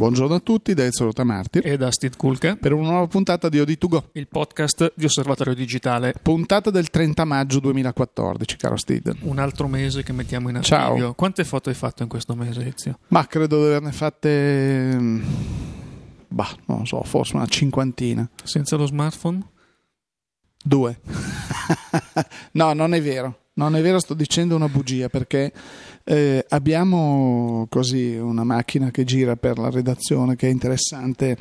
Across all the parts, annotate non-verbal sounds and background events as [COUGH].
Buongiorno a tutti da Ezio Martir e da Steve Kulke per una nuova puntata di OD2Go, il podcast di Osservatorio Digitale. Puntata del 30 maggio 2014, caro Steve. Un altro mese che mettiamo in archivio. Ciao. Quante foto hai fatto in questo mese, Ezio? Ma credo di averne fatte... mm, Bah, non lo so, forse una cinquantina. Senza lo smartphone? Due. [LAUGHS] no, non è vero. Non è vero, sto dicendo una bugia perché eh, abbiamo così una macchina che gira per la redazione che è interessante.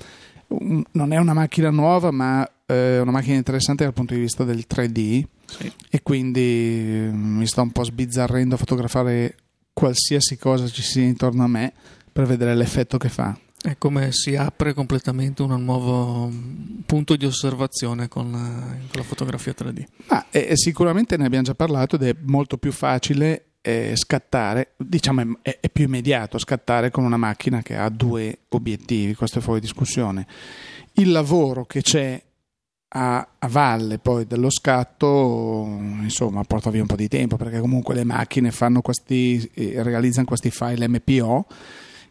Un- Non è una macchina nuova, ma è una macchina interessante dal punto di vista del 3D Sì. e quindi eh, mi sto un po' sbizzarrendo a fotografare qualsiasi cosa ci sia intorno a me per vedere l'effetto che fa. È come si apre completamente un nuovo mm, punto di osservazione con la, con la fotografia 3D. Ma eh, sicuramente ne abbiamo già parlato ed è molto più facile eh, scattare, diciamo è, è- più immediato scattare con una macchina che ha due obiettivi, questo è fuori discussione. Il lavoro che c'è a, a valle poi dello scatto, insomma, porta via un po' di tempo perché comunque le macchine fanno questi, eh, realizzano questi file MPO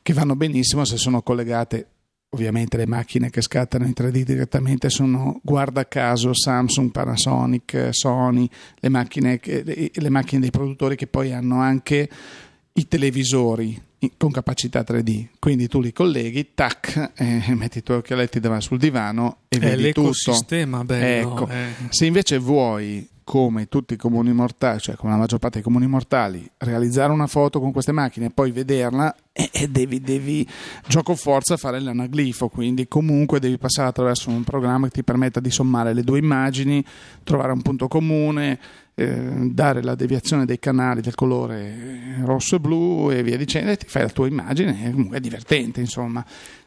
che vanno benissimo se sono collegate Ovviamente le macchine che scattano in 3D direttamente sono, guarda caso, Samsung, Panasonic, Sony, le macchine, le- macchine dei produttori che poi hanno anche i televisori con capacità 3D. Quindi tu li colleghi, tac, eh, metti i tuoi occhialetti davanti sul divano e È vedi tutto. l'ecosistema bello. Ecco. eh. Se invece vuoi, come tutti i comuni mortali, cioè come la maggior parte dei comuni mortali, realizzare una foto con queste macchine e poi vederla, eh, eh, devi, devi gioco forza fare l'anaglifo, quindi comunque devi passare attraverso un programma che ti permetta di sommare le due immagini, trovare un punto comune, eh, dare la deviazione dei canali del colore eh, rosso e blu e via dicendo, e ti fai la tua immagine, comunque è divertente, insomma.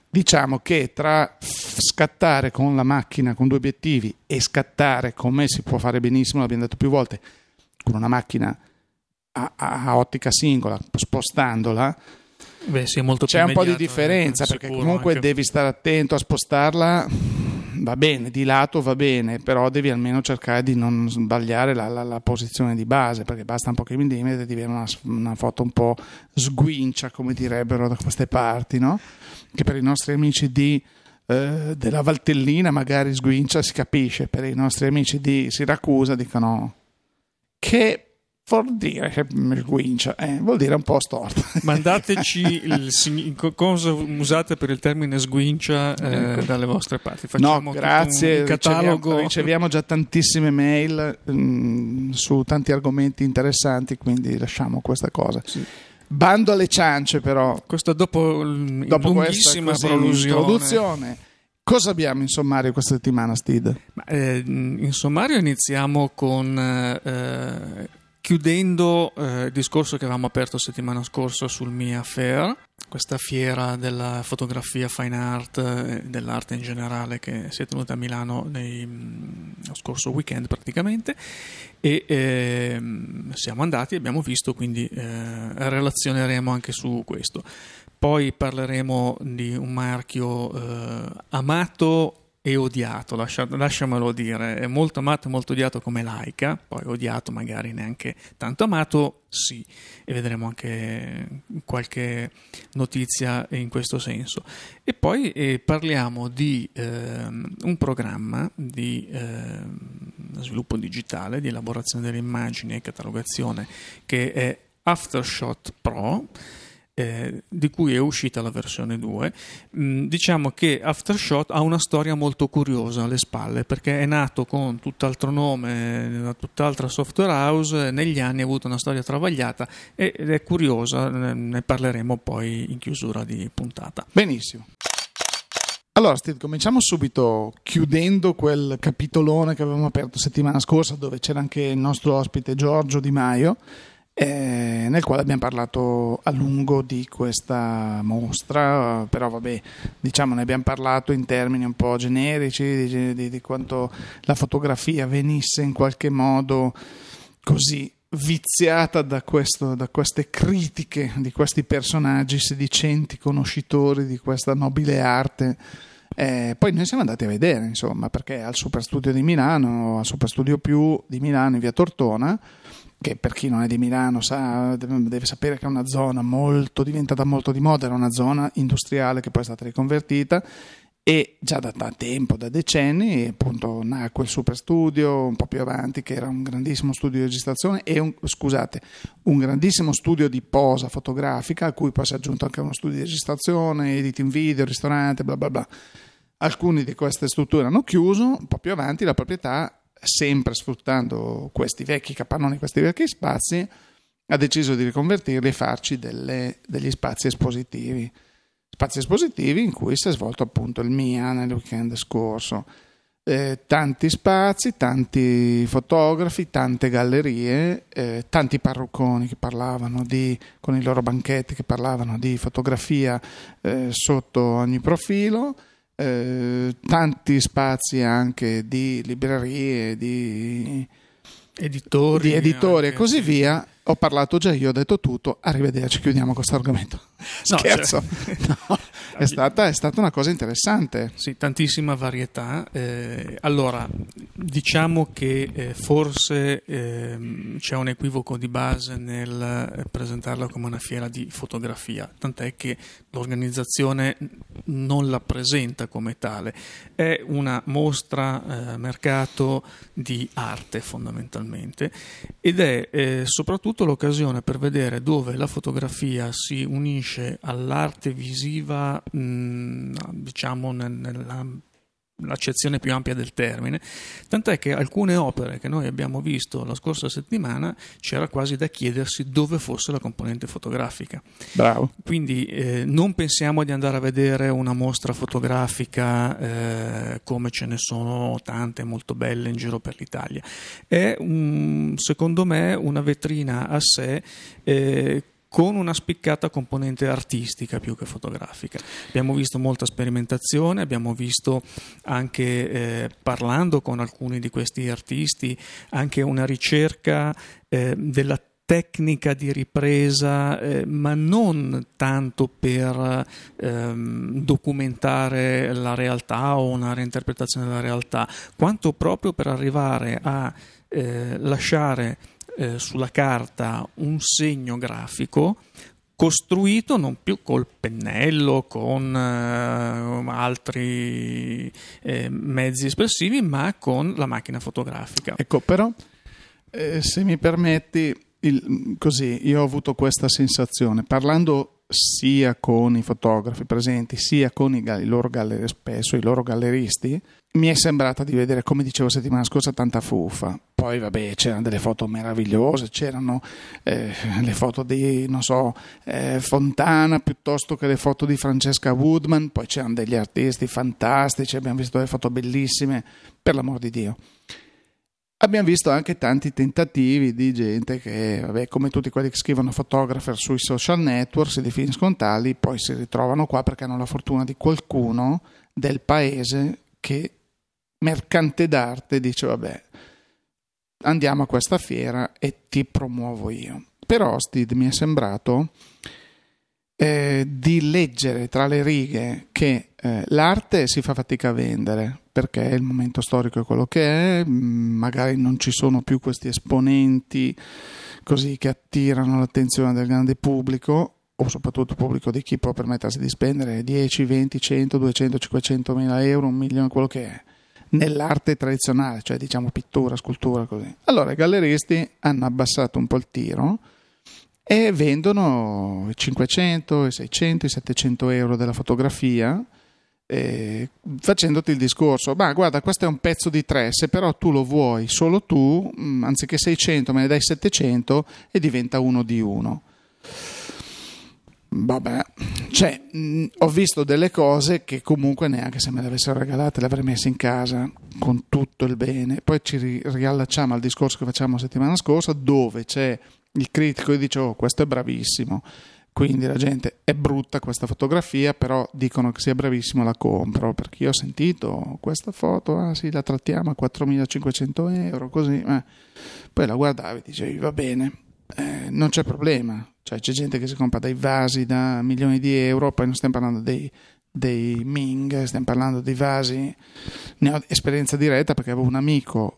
Diciamo che tra scattare con la macchina con due obiettivi e scattare come si può fare benissimo, l'abbiamo detto più volte, con una macchina a, a- ottica singola, spostandola, Beh, sì, c'è un po' di immediato, differenza eh, perché comunque anche. devi stare attento a spostarla. Va bene, di lato va bene, però devi almeno cercare di non sbagliare la, la- la posizione di base perché basta un pochi millimetri e ti viene una, una foto un po' sguincia, come direbbero da queste parti, no? Che per i nostri amici di, eh, della Valtellina magari sguincia si capisce, per i nostri amici di Siracusa dicono che vuol dire che sguincia, eh, vuol dire un po' storta. [LAUGHS] Mandateci il cosa usate per il termine sguincia eh, Ecco. dalle vostre parti. No, Facciamo tutto grazie. Riceviamo, riceviamo già tantissime mail mm, su tanti argomenti interessanti, quindi lasciamo questa cosa. Sì. Bando alle ciance, però, Questo dopo, l- dopo questa lunghissima prolusione. introduzione, cosa abbiamo in sommario questa settimana, Steve? Eh, in sommario iniziamo con eh, chiudendo eh, il discorso che avevamo aperto settimana scorsa sul Mia Fair, questa fiera della fotografia fine art e dell'arte in generale che si è tenuta a Milano nei- mm, lo scorso weekend praticamente e ehm, siamo andati e abbiamo visto quindi eh, relazioneremo anche su questo. Poi parleremo di un marchio eh, amato e odiato, lascia- lasciamelo dire, è molto amato e molto odiato come Laika, poi odiato magari neanche tanto amato, sì, e vedremo anche qualche notizia in questo senso. E poi eh, parliamo di ehm, un programma di ehm, sviluppo digitale, di elaborazione delle immagini e catalogazione che è Aftershot Pro eh, di cui è uscita la versione 2. Mm, diciamo che Aftershot ha una storia molto curiosa alle spalle perché è nato con tutt'altro nome, una tutt'altra software house, negli anni ha avuto una storia travagliata ed è curiosa, ne parleremo poi in chiusura di puntata. Benissimo. Allora, Steve, cominciamo subito chiudendo quel capitolone che avevamo aperto settimana scorsa, dove c'era anche il nostro ospite Giorgio Di Maio, eh, nel quale abbiamo parlato a lungo di questa mostra, però vabbè, diciamo ne abbiamo parlato in termini un po' generici, di, di- di quanto la fotografia venisse in qualche modo così viziata da, questo- da queste critiche di questi personaggi sedicenti conoscitori di questa nobile arte. Eh, poi noi siamo andati a vedere, insomma, perché al Super Studio di Milano, al Super Studio Più di Milano in via Tortona, che per chi non è di Milano sa, deve, sapere che è una zona molto, diventata molto di moda, era una zona industriale che poi è stata riconvertita e già da, da tempo, da decenni, appunto nacque il Super Studio un po' più avanti che era un grandissimo studio di registrazione e un, scusate, un grandissimo studio di posa fotografica a cui poi si è aggiunto anche uno studio di registrazione, editing video, ristorante, bla bla bla. Alcune di queste strutture hanno chiuso, un po' più avanti la proprietà sempre sfruttando questi vecchi capannoni, questi vecchi spazi, ha deciso di riconvertirli e farci delle, degli spazi espositivi. Spazi espositivi in cui si è svolto appunto il MIA nel weekend scorso. Eh, tanti spazi, tanti fotografi, tante gallerie, eh, tanti parrucconi che parlavano di, con i loro banchetti che parlavano di fotografia eh, sotto ogni profilo eh, tanti spazi anche di librerie, di editori, di editori e così via. Ho parlato già io, ho detto tutto, arrivederci, chiudiamo questo argomento. No, Scherzo, cioè... [LAUGHS] no, è, stata, è, stata, una cosa interessante. Sì, tantissima varietà. Eh, allora, diciamo che eh, forse eh, c'è un equivoco di base nel eh, presentarla come una fiera di fotografia, tant'è che l'organizzazione non la presenta come tale. È una mostra eh, mercato di arte fondamentalmente ed è eh, soprattutto soprattutto l'occasione per vedere dove la fotografia si unisce all'arte visiva, mh, diciamo nella l'accezione più ampia del termine, tant'è che alcune opere che noi abbiamo visto la scorsa settimana c'era quasi da chiedersi dove fosse la componente fotografica. Bravo. Quindi eh, non pensiamo di andare a vedere una mostra fotografica eh, come ce ne sono tante molto belle in giro per l'Italia. È un, secondo me una vetrina a sé eh, con una spiccata componente artistica più che fotografica. Abbiamo visto molta sperimentazione, abbiamo visto anche eh, parlando con alcuni di questi artisti anche una ricerca eh, della tecnica di ripresa, eh, ma non tanto per ehm, documentare la realtà o una reinterpretazione della realtà, quanto proprio per arrivare a eh, lasciare eh, sulla carta un segno grafico costruito non più col pennello, con eh, altri eh, mezzi espressivi, ma con la macchina fotografica. Ecco, però, eh, se mi permetti, il, così, io ho avuto questa sensazione, parlando sia con i fotografi presenti, sia con i, i loro galleri, spesso i loro galleristi, mi è sembrata di vedere, come dicevo settimana scorsa, tanta fuffa. Poi, vabbè, c'erano delle foto meravigliose, c'erano eh, le foto di, non so, eh, Fontana piuttosto che le foto di Francesca Woodman, poi c'erano degli artisti fantastici, abbiamo visto delle foto bellissime, per l'amor di Dio. Abbiamo visto anche tanti tentativi di gente che, vabbè, come tutti quelli che scrivono photographer sui social network, si definiscono tali, poi si ritrovano qua perché hanno la fortuna di qualcuno del paese che mercante d'arte dice vabbè andiamo a questa fiera e ti promuovo io. Però Steve mi è sembrato eh, di leggere tra le righe che eh, l'arte si fa fatica a vendere perché il momento storico è quello che è, mm, magari non ci sono più questi esponenti così che attirano l'attenzione del grande pubblico o soprattutto pubblico di chi può permettersi di spendere 10, 20, 100, 200, 500 mila euro, un milione, quello che è nell'arte tradizionale, cioè diciamo pittura, scultura, così. Allora i galleristi hanno abbassato un po' il tiro e vendono i 500, i 600, i 700 euro della fotografia eh, facendoti il discorso, ma guarda questo è un pezzo di 3, se però tu lo vuoi solo tu, mh, mm, anziché 600 me ne dai 700 e diventa uno di uno. Vabbè, cioè, mh, ho visto delle cose che comunque neanche se me le avessero regalate le avrei messe in casa con tutto il bene. Poi ci ri- riallacciamo al discorso che facciamo la settimana scorsa, dove c'è il critico che dice: Oh, questo è bravissimo. Quindi la gente è brutta questa fotografia, però dicono che sia bravissimo, la compro. Perché io ho sentito questa foto, ah sì, la trattiamo a 4.500 euro, così. Eh. Poi la guardavi e dicevi, va bene, eh, non c'è problema. Cioè, c'è gente che si compra dei vasi da milioni di euro, poi non stiamo parlando dei, dei Ming, stiamo parlando dei vasi. Ne ho esperienza diretta perché avevo un amico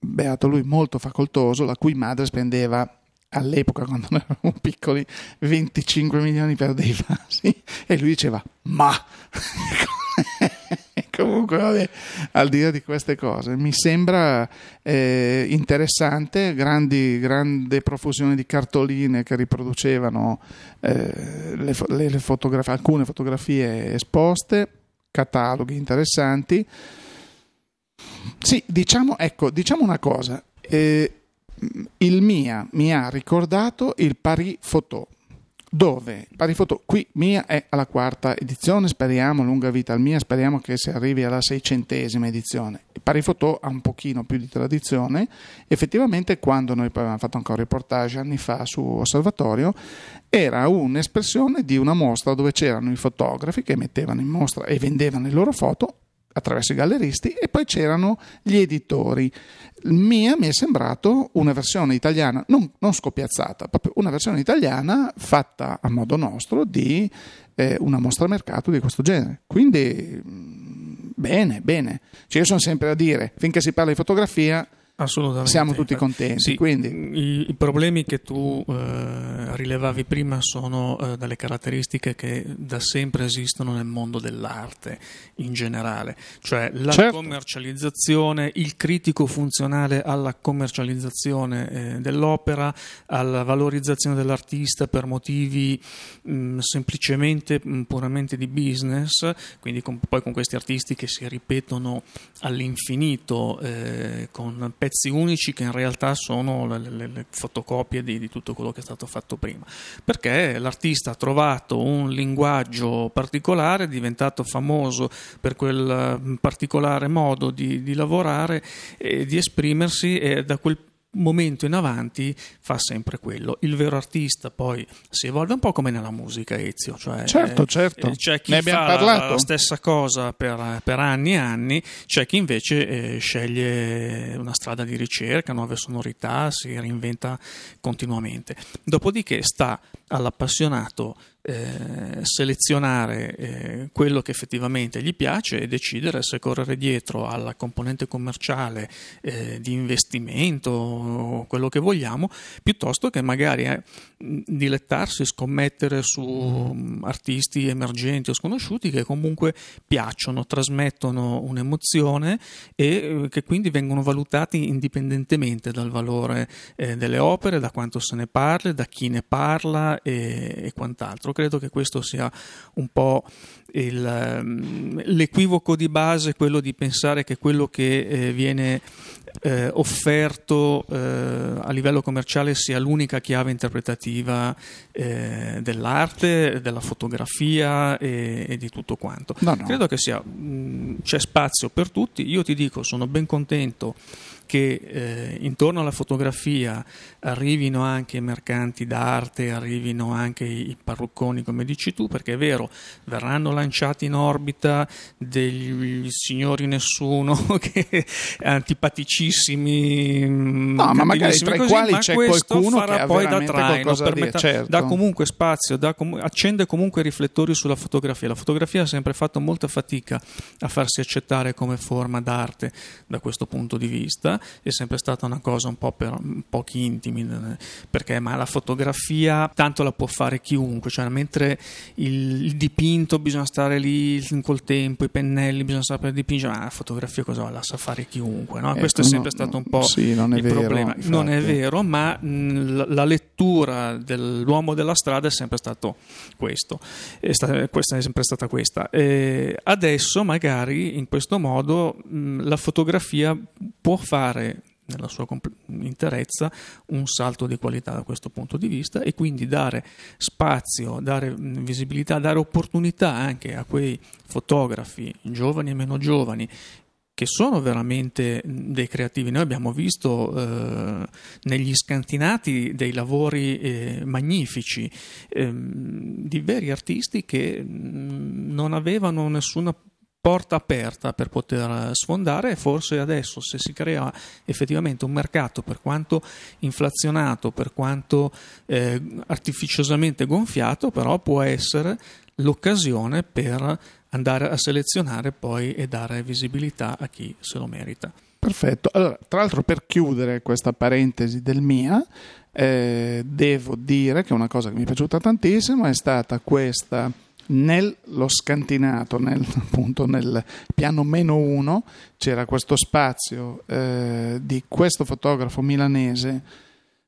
beato lui, molto facoltoso, la cui madre spendeva all'epoca quando noi eravamo piccoli 25 milioni per dei vasi. E lui diceva ma! [LAUGHS] Comunque vabbè, al di là di queste cose mi sembra eh, interessante grandi, grande profusione di cartoline che riproducevano eh, le, le, fotografie, alcune fotografie esposte cataloghi interessanti. Sì diciamo ecco diciamo una cosa eh, il MIA mi ha ricordato il Paris Photo. Dove? Paris Photo qui MIA è alla quarta edizione speriamo lunga vita al MIA speriamo che si arrivi alla seicentesima edizione. Il Paris Photo ha un pochino più di tradizione. Effettivamente quando noi poi avevamo fatto anche un reportage anni fa su Osservatorio era un'espressione di una mostra dove c'erano i fotografi che mettevano in mostra e vendevano le loro foto attraverso i galleristi e poi c'erano gli editori. Mia mi è sembrato una versione italiana, non, non scoppiazzata, proprio una versione italiana fatta a modo nostro di eh, una mostra mercato di questo genere. Quindi mm, bene, bene. Cioè, io sono sempre a dire, finché si parla di fotografia Assolutamente. Siamo tutti contenti. Sì, quindi. I, I, problemi che tu eh, rilevavi prima sono eh, dalle caratteristiche che da sempre esistono nel mondo dell'arte in generale, cioè la certo. commercializzazione, il critico funzionale alla commercializzazione eh, dell'opera, alla valorizzazione dell'artista per motivi mh, mm, semplicemente mh, mm, puramente di business, quindi con, poi con questi artisti che si ripetono all'infinito eh, con pezzi unici che in realtà sono le, le, le fotocopie di, di, tutto quello che è stato fatto prima. Perché l'artista ha trovato un linguaggio particolare, è diventato famoso per quel mm, particolare modo di, di lavorare e di esprimersi e da quel momento in avanti fa sempre quello. Il vero artista poi si evolve un po' come nella musica, Ezio. Cioè, certo, certo. Eh, c'è chi fa la, la, stessa cosa per, per, anni e anni, c'è chi invece eh, sceglie una strada di ricerca, nuove sonorità, si reinventa continuamente. Dopodiché sta all'appassionato eh, selezionare eh, quello che effettivamente gli piace e decidere se correre dietro alla componente commerciale eh, di investimento, quello che vogliamo, piuttosto che magari eh, dilettarsi, scommettere su um, artisti emergenti o sconosciuti che comunque piacciono, trasmettono un'emozione e eh, che quindi vengono valutati indipendentemente dal valore eh, delle opere, da quanto se ne parla, da chi ne parla e, e quant'altro. Credo che questo sia un po' il, ehm, l'equivoco di base, quello di pensare che quello che eh, viene eh, offerto eh, a livello commerciale sia l'unica chiave interpretativa eh, dell'arte, della fotografia e, e di tutto quanto. No, no. Credo che sia, mh, c'è spazio per tutti. Io ti dico, sono ben contento che eh, intorno alla fotografia arrivino anche i mercanti d'arte, arrivino anche i parrucconi, come dici tu, perché è vero, verranno lanciati in orbita degli signori nessuno [LAUGHS] che antipaticissimi, mm, no, ma magari tra i quali c'è qualcuno che ha poi da traino, permetta, certo. dà comunque spazio, dà com- accende comunque riflettori sulla fotografia. La fotografia ha sempre fatto molta fatica a farsi accettare come forma d'arte da questo punto di vista è sempre stata una cosa un po' per pochi intimi, perché ma la fotografia tanto la può fare chiunque, cioè mentre il, il dipinto bisogna stare lì col tempo, i pennelli bisogna sapere dipingere, ma la fotografia cosa la sa fare chiunque, no? questo è sempre no, stato un po' sì, il vero, problema. Infatti. Non è vero, ma mh, la lettura dell'uomo della strada è sempre stato questo, è stata, questa è sempre stata questa. E adesso magari in questo modo mh, la fotografia può fare nella sua interezza un salto di qualità da questo punto di vista e quindi dare spazio, dare visibilità, dare opportunità anche a quei fotografi giovani e meno giovani che sono veramente dei creativi. Noi abbiamo visto eh, negli scantinati dei lavori eh, magnifici eh, di veri artisti che non avevano nessuna porta aperta per poter sfondare e forse adesso se si crea effettivamente un mercato per quanto inflazionato, per quanto eh, artificiosamente gonfiato, però può essere l'occasione per andare a selezionare poi e dare visibilità a chi se lo merita. Perfetto. Allora, tra l'altro, per chiudere questa parentesi del MIA, eh, devo dire che una cosa che mi è piaciuta tantissimo è stata questa nello scantinato, nel, [LAUGHS] appunto nel piano meno uno, c'era questo spazio eh, di questo fotografo milanese.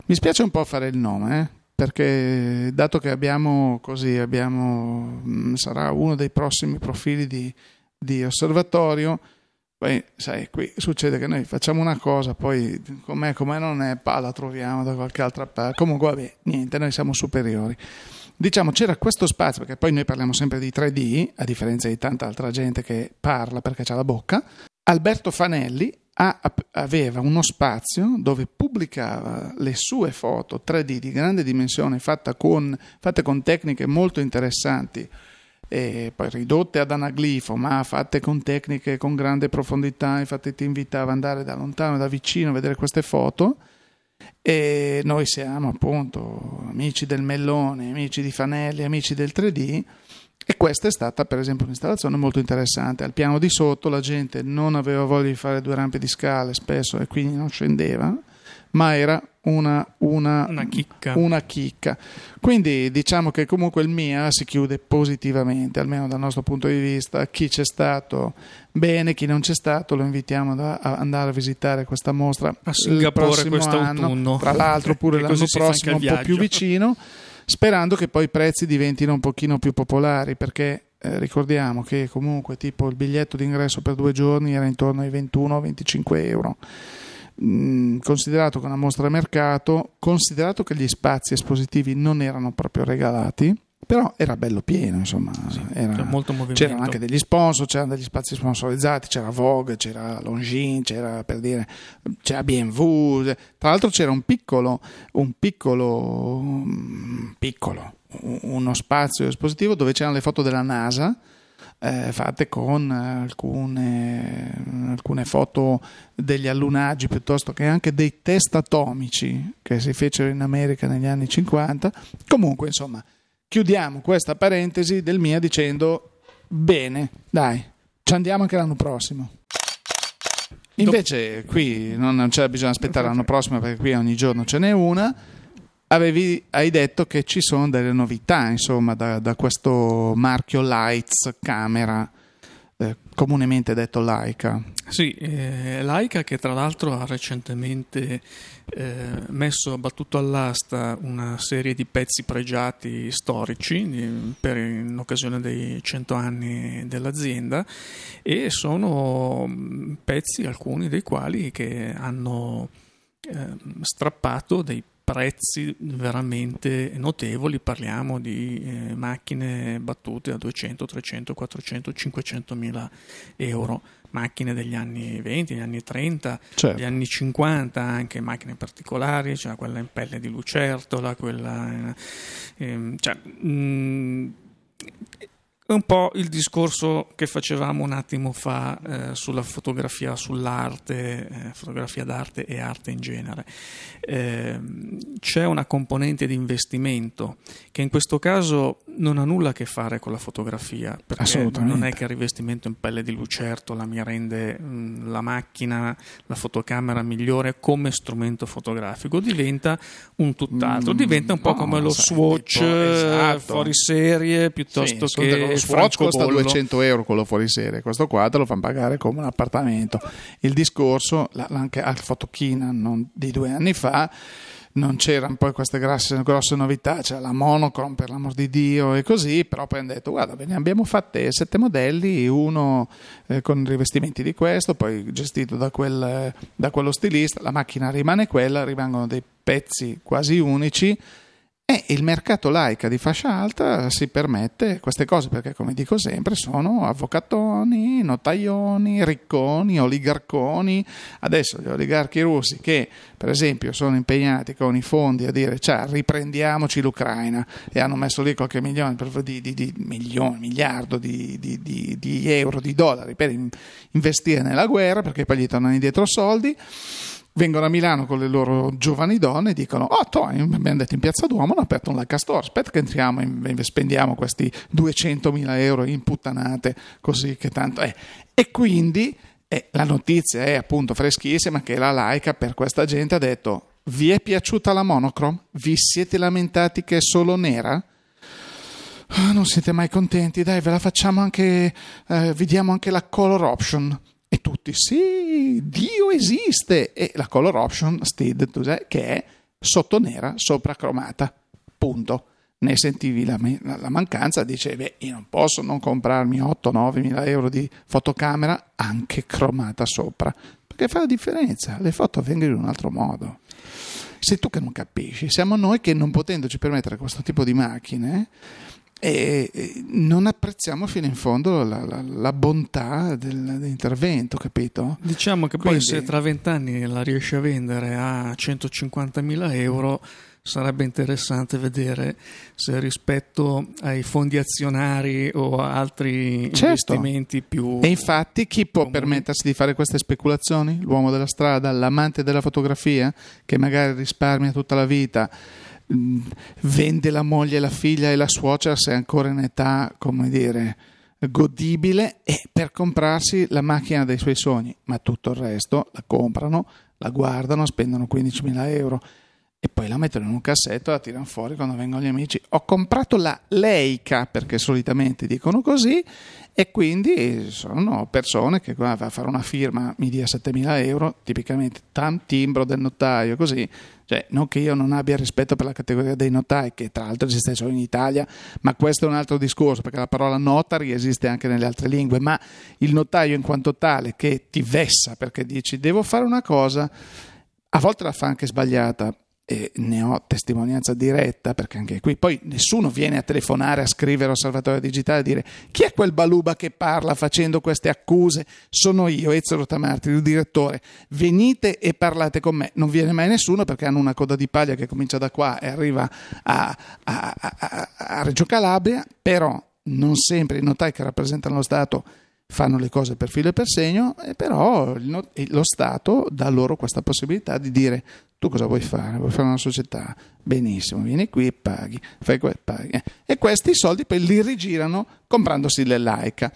Mi spiace un po' fare il nome, eh, perché dato che abbiamo così, abbiamo, mm, sarà uno dei prossimi profili di, di osservatorio, poi sai, qui succede che noi facciamo una cosa, poi com'è, com'è non è, pa, la troviamo da qualche altra parte. Comunque, vabbè, niente, noi siamo superiori. Diciamo, c'era questo spazio, perché poi noi parliamo sempre di 3D, a differenza di tanta altra gente che parla perché ha la bocca. Alberto Fanelli aveva uno spazio dove pubblicava le sue foto 3D di grande dimensione fatte con, fatte con tecniche molto interessanti e poi ridotte ad anaglifo, ma fatte con tecniche con grande profondità, infatti ti invitava ad andare da lontano, da vicino a vedere queste foto. E noi siamo appunto amici del Mellone, amici di Fanelli, amici del 3D. E questa è stata per esempio un'installazione molto interessante. Al piano di sotto la gente non aveva voglia di fare due rampe di scale spesso e quindi non scendeva ma era una, una, una, chicca. una, chicca. Quindi diciamo che comunque il MIA si chiude positivamente, almeno dal nostro punto di vista. Chi c'è stato bene, chi non c'è stato lo invitiamo ad andare a visitare questa mostra a Singapore quest'autunno. Tra l'altro pure [LAUGHS] l'anno prossimo un po' più [LAUGHS] vicino, sperando che poi i prezzi diventino un pochino più popolari perché eh, ricordiamo che comunque tipo il biglietto d'ingresso per due giorni era intorno ai 21-25 euro Mm, considerato che una mostra a mercato, considerato che gli spazi espositivi non erano proprio regalati, però era bello pieno, insomma, sì, era, c'erano anche degli sponsor, c'erano degli spazi sponsorizzati, c'era Vogue, c'era Longines, c'era per dire, c'era BMW, tra l'altro c'era un piccolo, un piccolo, mm, piccolo, uno spazio espositivo dove c'erano le foto della NASA eh, fatte con alcune, alcune, foto degli allunaggi piuttosto che anche dei test atomici che si fecero in America negli anni 50. Comunque, insomma, chiudiamo questa parentesi del mia dicendo bene, dai, ci andiamo anche l'anno prossimo. Invece qui non c'è bisogno di aspettare l'anno prossimo perché qui ogni giorno ce n'è una avevi, hai detto che ci sono delle novità insomma, da, da questo marchio Lights Camera, eh, comunemente detto Leica. Sì, eh, Leica che tra l'altro ha recentemente eh, messo, battuto all'asta una serie di pezzi pregiati storici di, per, in occasione dei 100 anni dell'azienda e sono mm, pezzi, alcuni dei quali che hanno eh, strappato dei prezzi veramente notevoli, parliamo di eh, macchine battute a 200, 300, 400, 500 mila euro, macchine degli anni 20, degli anni 30, certo. degli anni 50, anche macchine particolari, cioè quella in pelle di lucertola, quella... Eh, cioè, mh, mm, un po' il discorso che facevamo un attimo fa eh, sulla fotografia, sull'arte, eh, fotografia d'arte e arte in genere. Eh, c'è una componente di investimento che in questo caso non ha nulla a che fare con la fotografia, perché non è che il rivestimento in pelle di lucertola mi rende mh, mm, la macchina, la fotocamera migliore come strumento fotografico, diventa un tutt'altro, mm, diventa un po' no, come lo Swatch esatto. fuori serie piuttosto sì, che lo Swatch costa 200 euro quello fuori serie, questo qua te lo fanno pagare come un appartamento. Il discorso, anche al Fotokina di due anni fa, non c'erano poi queste grosse, grosse novità, c'era la monochrome per l'amor di Dio e così, però poi hanno detto guarda bene abbiamo fatte sette modelli, uno eh, con rivestimenti di questo, poi gestito da, quel, da quello stilista, la macchina rimane quella, rimangono dei pezzi quasi unici e il mercato laica di fascia alta si permette queste cose perché, come dico sempre, sono avvocatoni, notaioni, ricconi, oligarconi. Adesso gli oligarchi russi che, per esempio, sono impegnati con i fondi a dire cioè, riprendiamoci l'Ucraina e hanno messo lì qualche milione, di, di, di milione, miliardo di, di euro, di dollari per investire nella guerra perché poi gli tornano indietro soldi vengono a Milano con le loro giovani donne e dicono oh to, abbiamo detto in Piazza Duomo hanno aperto un Lacca Store aspetta che entriamo e spendiamo questi 200.000 euro in puttanate così che tanto è e quindi E la notizia è appunto freschissima che la Leica per questa gente ha detto vi è piaciuta la monochrome? Vi siete lamentati che è solo nera? Ah, non siete mai contenti? Dai, ve la facciamo anche, eh, vediamo anche la color option. E tutti, sì, Dio esiste! E la color option, Steed, che è sotto nera, sopra cromata. Punto. Ne sentivi la, la mancanza, dicevi, io non posso non comprarmi 8-9 mila euro di fotocamera anche cromata sopra, perché fa la differenza, le foto vengono in un altro modo. Sei tu che non capisci, siamo noi che non potendoci permettere questo tipo di macchine e non apprezziamo fino in fondo la, la, la bontà del, dell'intervento, capito? Diciamo che Quindi, poi se tra vent'anni la riesci a vendere a 150.000 euro sarebbe interessante vedere se rispetto ai fondi azionari o a altri certo. investimenti più... E infatti chi può comuni? permettersi di fare queste speculazioni? L'uomo della strada, l'amante della fotografia, che magari risparmia tutta la vita vende la moglie, la figlia e la suocera se è ancora in età, come dire, godibile e per comprarsi la macchina dei suoi sogni, ma tutto il resto la comprano, la guardano, spendono 15.000 euro e poi la mettono in un cassetto e la tirano fuori quando vengono gli amici. Ho comprato la Leica perché solitamente dicono così e quindi sono persone che va a fare una firma mi dia 7.000 euro, tipicamente tam timbro del notaio, così. Cioè, non che io non abbia rispetto per la categoria dei notai, che tra l'altro esiste solo in Italia, ma questo è un altro discorso, perché la parola notari esiste anche nelle altre lingue, ma il notaio in quanto tale che ti vessa perché dici devo fare una cosa, a volte la fa anche sbagliata, e ne ho testimonianza diretta perché anche qui poi nessuno viene a telefonare a scrivere all'osservatorio digitale e dire chi è quel baluba che parla facendo queste accuse? Sono io Ezio Rotamarti il direttore. Venite e parlate con me. Non viene mai nessuno perché hanno una coda di paglia che comincia da qua e arriva a, a, a, a Reggio Calabria però non sempre i notai che rappresentano lo Stato fanno le cose per filo e per segno, però lo Stato dà loro questa possibilità di dire tu cosa vuoi fare? Vuoi fare una società? Benissimo, vieni qui e paghi, fai que- paghi. E questi soldi poi li rigirano comprandosi le Leica.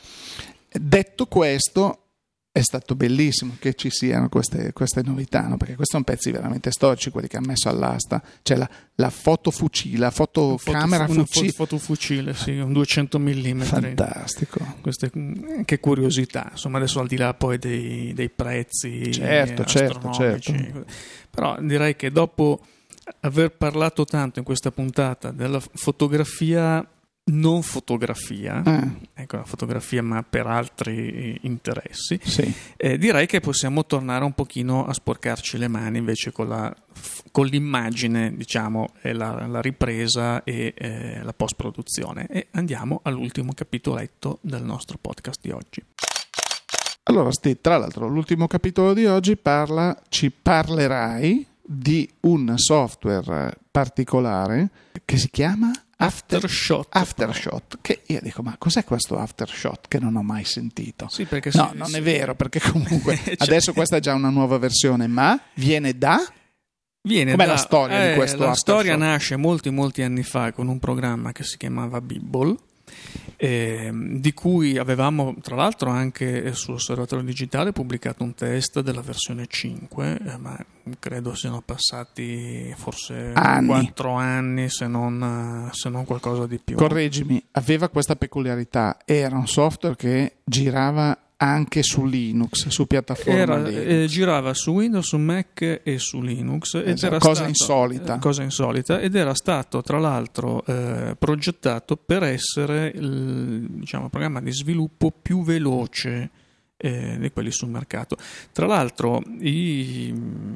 Detto questo, è stato bellissimo che ci siano queste, queste novità, no? perché questi sono pezzi veramente storici, quelli che hanno messo all'asta. C'è la, la fotofucile, la fotocamera foto, fucile. fotofucile, sì, un 200 mm. Fantastico. Queste, che curiosità, insomma, adesso al di là poi dei, dei prezzi certo, certo, certo. Però direi che dopo aver parlato tanto in questa puntata della fotografia non fotografia, eh. ecco la fotografia ma per altri interessi, sì. eh, direi che possiamo tornare un pochino a sporcarci le mani invece con, la, con l'immagine, diciamo, la, la, ripresa e eh, la post-produzione. E andiamo all'ultimo capitoletto del nostro podcast di oggi. Allora, Steve, tra l'altro, l'ultimo capitolo di oggi parla, ci parlerai di un software particolare che si chiama Aftershot. Aftershot, che io dico, ma cos'è questo Aftershot che non ho mai sentito? Sì, perché no, sì, non sì. è vero, perché comunque [LAUGHS] cioè... adesso questa è già una nuova versione, ma viene da... Viene Com'è da, la storia eh, di questo La storia nasce molti, molti anni fa con un programma che si chiamava Bibble, eh, di cui avevamo tra l'altro anche sull'osservatorio digitale pubblicato un test della versione 5, eh, ma credo siano passati forse anni. 4 anni se non, se non qualcosa di più. Correggimi, aveva questa peculiarità, era un software che girava anche su Linux, su piattaforma era, Linux. Eh, girava su Windows, su Mac e su Linux. Ed esatto, era cosa stato, insolita. Eh, cosa insolita. Ed era stato, tra l'altro, eh, progettato per essere il, diciamo, programma di sviluppo più veloce eh, di quelli sul mercato. Tra l'altro i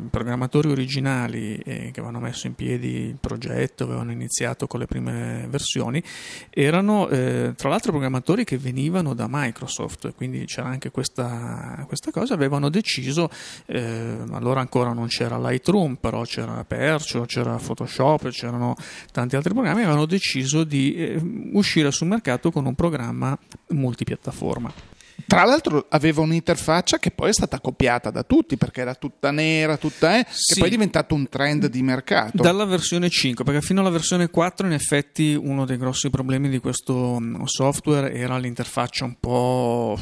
programmatori originali eh, che avevano messo in piedi il progetto, avevano iniziato con le prime versioni, erano eh, tra l'altro programmatori che venivano da Microsoft, quindi c'era anche questa, questa cosa, avevano deciso, eh, allora ancora non c'era Lightroom, però c'era Aperture, c'era Photoshop, c'erano tanti altri programmi, avevano deciso di eh, uscire sul mercato con un programma multipiattaforma. Tra l'altro aveva un'interfaccia che poi è stata copiata da tutti perché era tutta nera, tutta eh, Sì. che poi è diventato un trend di mercato. Dalla versione 5, perché fino alla versione 4 in effetti uno dei grossi problemi di questo mm, software era l'interfaccia un po'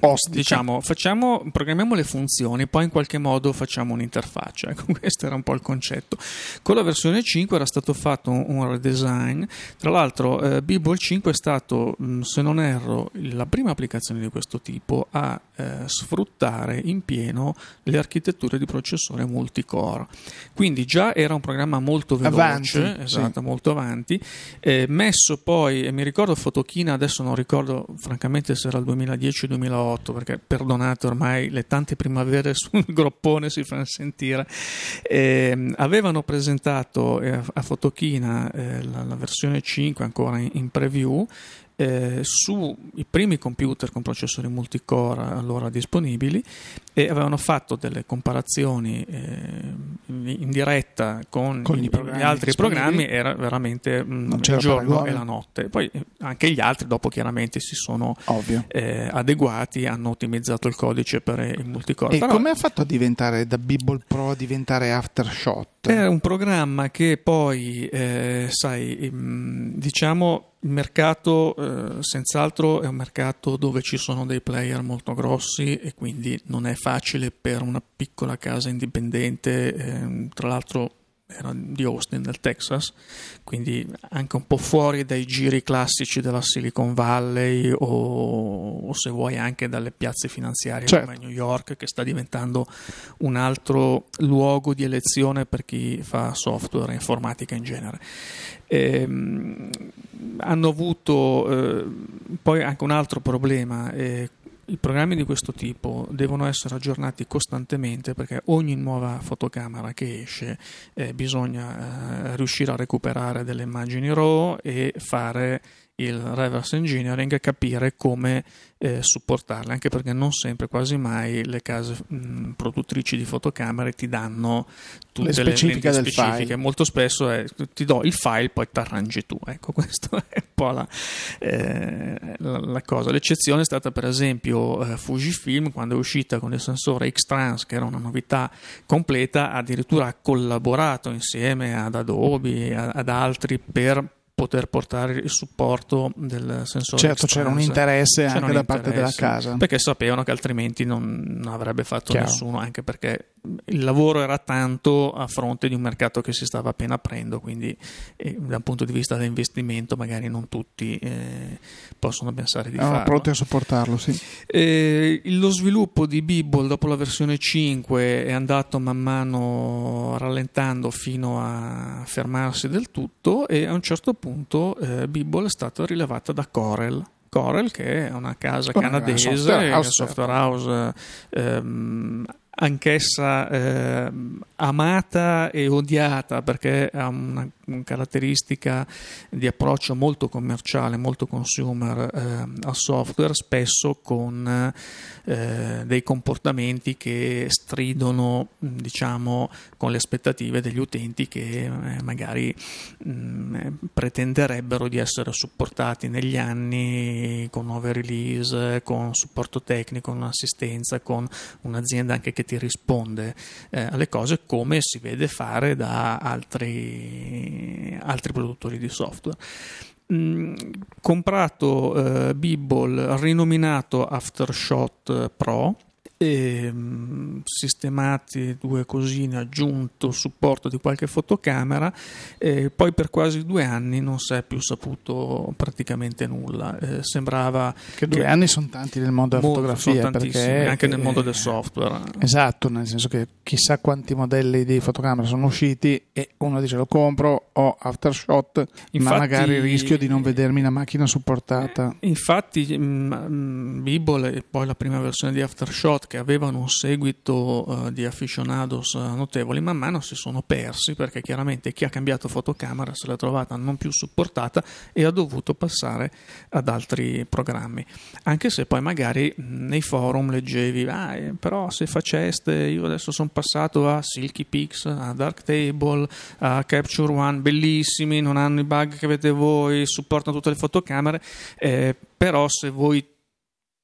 Ostica. diciamo, facciamo, programmiamo le funzioni, poi in qualche modo facciamo un'interfaccia. [LAUGHS] Ecco, questo era un po' il concetto. Con la versione 5 era stato fatto un, redesign. Tra l'altro, eh, Bibble 5 è stato, se non erro, la prima applicazione di questo tipo a eh, sfruttare in pieno le architetture di processore multicore. Quindi già era un programma molto veloce, Avanti, esatto, sì. molto avanti, eh, messo poi, mi ricordo Fotochina, adesso non ricordo francamente se era il 2010 o 2008, perché perdonate ormai le tante primavere [LAUGHS] sul groppone si fanno sentire, Ehm, avevano presentato eh, a Fotochina eh, la, la versione 5 ancora in, in preview eh, sui primi computer con processori multicore allora disponibili e avevano fatto delle comparazioni eh, in diretta con, Con i- gli altri programmi era veramente mm, Non il giorno e la notte. Poi eh, anche gli altri dopo chiaramente si sono eh, adeguati hanno ottimizzato il codice per il multicore. E Però- come ha fatto a diventare da Bibble Pro a diventare Aftershot? Era un programma che poi, eh, sai, mm, diciamo, il mercato eh, senz'altro è un mercato dove ci sono dei player molto grossi e quindi non è facile per una piccola casa indipendente, ehm, tra l'altro era di Austin, nel Texas, quindi anche un po' fuori dai giri classici della Silicon Valley o, o se vuoi anche dalle piazze finanziarie Certo. come New York che sta diventando un altro luogo di elezione per chi fa software e informatica in genere. Ehm, hanno avuto eh, poi anche un altro problema. eh, i programmi di questo tipo devono essere aggiornati costantemente perché ogni nuova fotocamera che esce eh, bisogna eh, riuscire a recuperare delle immagini RAW e fare il reverse engineering capire come eh, supportarle, anche perché non sempre, quasi mai, le case mh, produttrici di fotocamere ti danno tutte Le specifiche lenti del specifiche. file. Molto spesso è, ti do il file, poi ti arrangi tu. Ecco, [LAUGHS] questa è un po' la, eh, la, la cosa. L'eccezione è stata, per esempio, eh, Fujifilm quando è uscita con il sensore X-Trans, che era una novità completa, addirittura ha collaborato insieme ad Adobe, ad altri per poter portare il supporto del sensore Certo, c'era un interesse C'era anche un da parte della interesse, casa. perché sapevano che altrimenti non, non avrebbe fatto Chiaro. nessuno, anche perché il lavoro era tanto a fronte di un mercato che si stava appena aprendo, quindi eh, da un punto di vista dell'investimento magari non tutti eh, possono pensare di Erano farlo. pronti a sopportarlo, sì. Eh, lo sviluppo di Bibble dopo la versione 5 è andato man mano rallentando fino a fermarsi del tutto e a un certo punto eh, Bibble è stata rilevata da Corel. Corel che è una casa Una canadese, software house, software house, ehm, anch'essa ehm, amata e odiata perché ha una, una caratteristica di approccio molto commerciale, molto consumer ehm, al software, spesso con eh, dei comportamenti che stridono diciamo con le aspettative degli utenti che eh, magari mh, pretenderebbero di essere supportati negli anni con nuove release, con supporto tecnico, con assistenza, con un'azienda anche che ti risponde eh, alle cose come si vede fare da altri, altri produttori di software. Mm, comprato eh, Bibble, rinominato Aftershot Pro, e, mm, sistemati due cosine, aggiunto supporto di qualche fotocamera, e poi per quasi due anni non si è più saputo praticamente nulla. Eh, sembrava Che due che- anni sono tanti nel mondo della fotografia, perché anche nel mondo eh, del software. Esatto, nel senso che chissà quanti modelli di fotocamera sono usciti e uno dice lo compro o Aftershot, ma Infatti- magari rischio di non vedermi la macchina supportata. Infatti, mm, Bibble e poi la prima versione di Aftershot, che avevano un seguito eh, di aficionados eh, notevoli, man mano si sono persi perché chiaramente chi ha cambiato fotocamera se l'è trovata non più supportata e ha dovuto passare ad altri programmi. Anche se poi magari nei forum leggevi, ah, eh, però se faceste, io adesso sono passato a Silky Pix, a Darktable, a Capture One, bellissimi, non hanno i bug che avete voi, supportano tutte le fotocamere, eh, però se voi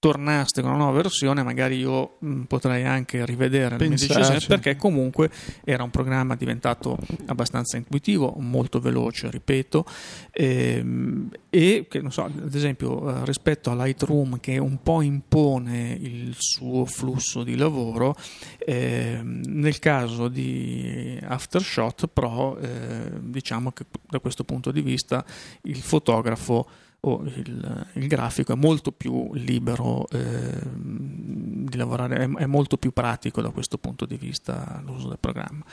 tornaste con una nuova versione, magari io mh, mm, potrei anche rivedere le mie decisioni perché comunque era un programma diventato abbastanza intuitivo, molto veloce, ripeto, ehm, e che non so, ad esempio eh, rispetto a Lightroom che un po' impone il suo flusso di lavoro, ehm, nel caso di Aftershot Pro, eh, diciamo che da questo punto di vista il fotografo o il, il, grafico è molto più libero eh, di lavorare, è, è, molto più pratico da questo punto di vista l'uso del programma.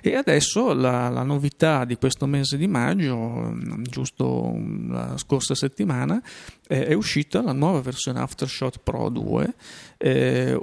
E adesso la, la novità di questo mese di maggio, giusto la scorsa settimana, eh, è uscita la nuova versione Aftershot Pro 2. Eh,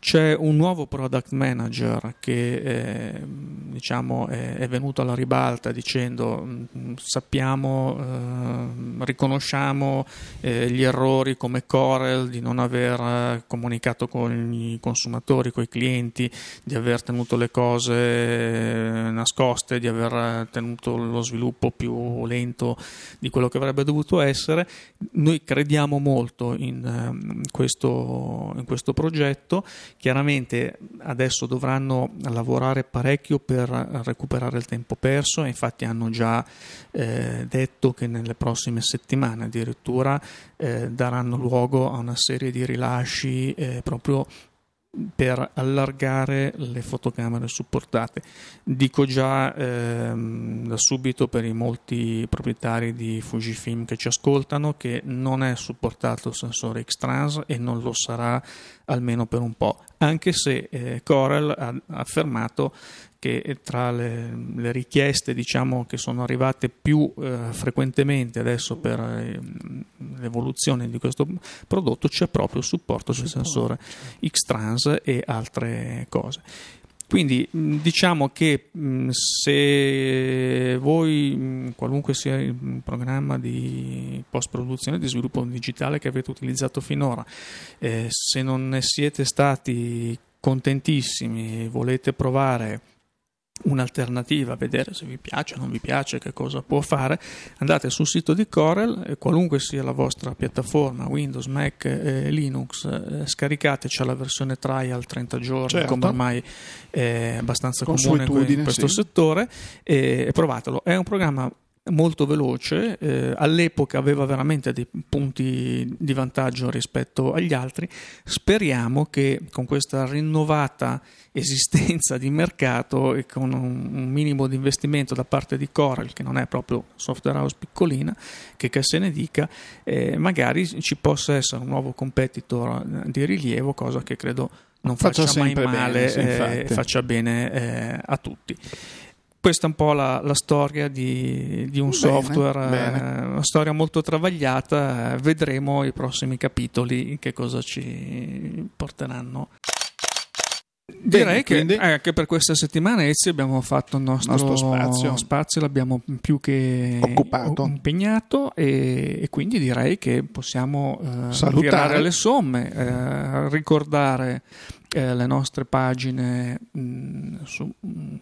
c'è un nuovo product manager che eh, diciamo è, è, venuto alla ribalta dicendo mm, sappiamo, eh, riconosciamo eh, gli errori come Corel di non aver eh, comunicato con i consumatori, con i clienti, di aver tenuto le cose eh, nascoste, di aver tenuto lo sviluppo più lento di quello che avrebbe dovuto essere. Noi crediamo molto in, ehm, questo, in questo progetto Chiaramente adesso dovranno lavorare parecchio per recuperare il tempo perso, infatti hanno già eh, detto che nelle prossime settimane addirittura eh, daranno luogo a una serie di rilasci eh, proprio per allargare le fotocamere supportate. Dico già ehm, da subito per i molti proprietari di Fujifilm che ci ascoltano che non è supportato il sensore X-Trans e non lo sarà almeno per un po', anche se eh, Corel ha affermato che tra le, le richieste diciamo, che sono arrivate più eh, frequentemente adesso per eh, l'evoluzione di questo prodotto c'è proprio il supporto del sensore X-Trans e altre cose. Quindi diciamo che se voi, qualunque sia il programma di post produzione di sviluppo digitale che avete utilizzato finora, eh, se non ne siete stati contentissimi, volete provare un'alternativa, vedere se vi piace o non vi piace, che cosa può fare, andate sul sito di Corel, qualunque sia la vostra piattaforma, Windows, Mac, eh, Linux, eh, scaricateci la versione trial 30 giorni, certo. come ormai è abbastanza comune in questo sì. settore, e provatelo. È un programma molto veloce, eh, all'epoca aveva veramente dei punti di vantaggio rispetto agli altri. Speriamo che con questa rinnovata esistenza di mercato e con un, un minimo di investimento da parte di Corel, che non è proprio software house piccolina, che, che se ne dica, eh, magari ci possa essere un nuovo competitor di rilievo, cosa che credo non faccia, faccia mai male e eh, faccia bene eh, a tutti questa è un po' la, la storia di, di un bene, software, bene. Eh, una storia molto travagliata, eh, vedremo i prossimi capitoli che cosa ci porteranno. Direi che quindi, anche per questa settimana Ezio abbiamo fatto il nostro, nostro spazio. spazio, l'abbiamo più che occupato, impegnato e, e quindi direi che possiamo eh, tirare le somme, eh, ricordare eh, le nostre pagine mh, sui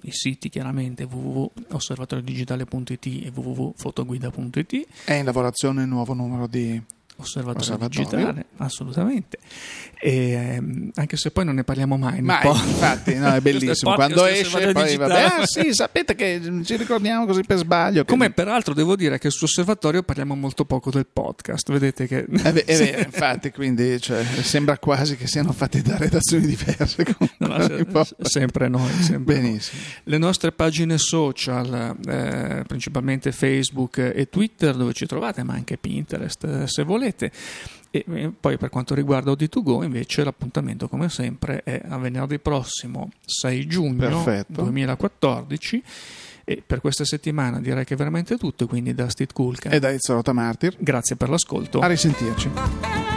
siti chiaramente www.osservatoriodigitale.it e www.fotoguida.it. È in lavorazione il nuovo numero di osservatorio, osservatorio. digitale, assolutamente. E, ehm, anche se poi non ne parliamo mai. Mai, infatti, no, è [LAUGHS] bellissimo. Quando esce, poi vabbè, ah, sì, sapete che ci ricordiamo così per sbaglio. Come che... peraltro devo dire che su osservatorio parliamo molto poco del podcast. Vedete che. È, è [LAUGHS] vero, infatti, quindi cioè, sembra quasi che siano fatti da redazioni diverse. No, no, sempre noi. Sempre Benissimo. Noi. Le nostre pagine social, eh, principalmente Facebook e Twitter, dove ci trovate, ma anche Pinterest, eh, se volete volete. E poi per quanto riguarda OD2Go invece l'appuntamento come sempre è a venerdì prossimo 6 giugno Perfetto. 2014 e per questa settimana direi che è veramente tutto quindi da Steve Kulka e da Izzarota Martir grazie per l'ascolto a risentirci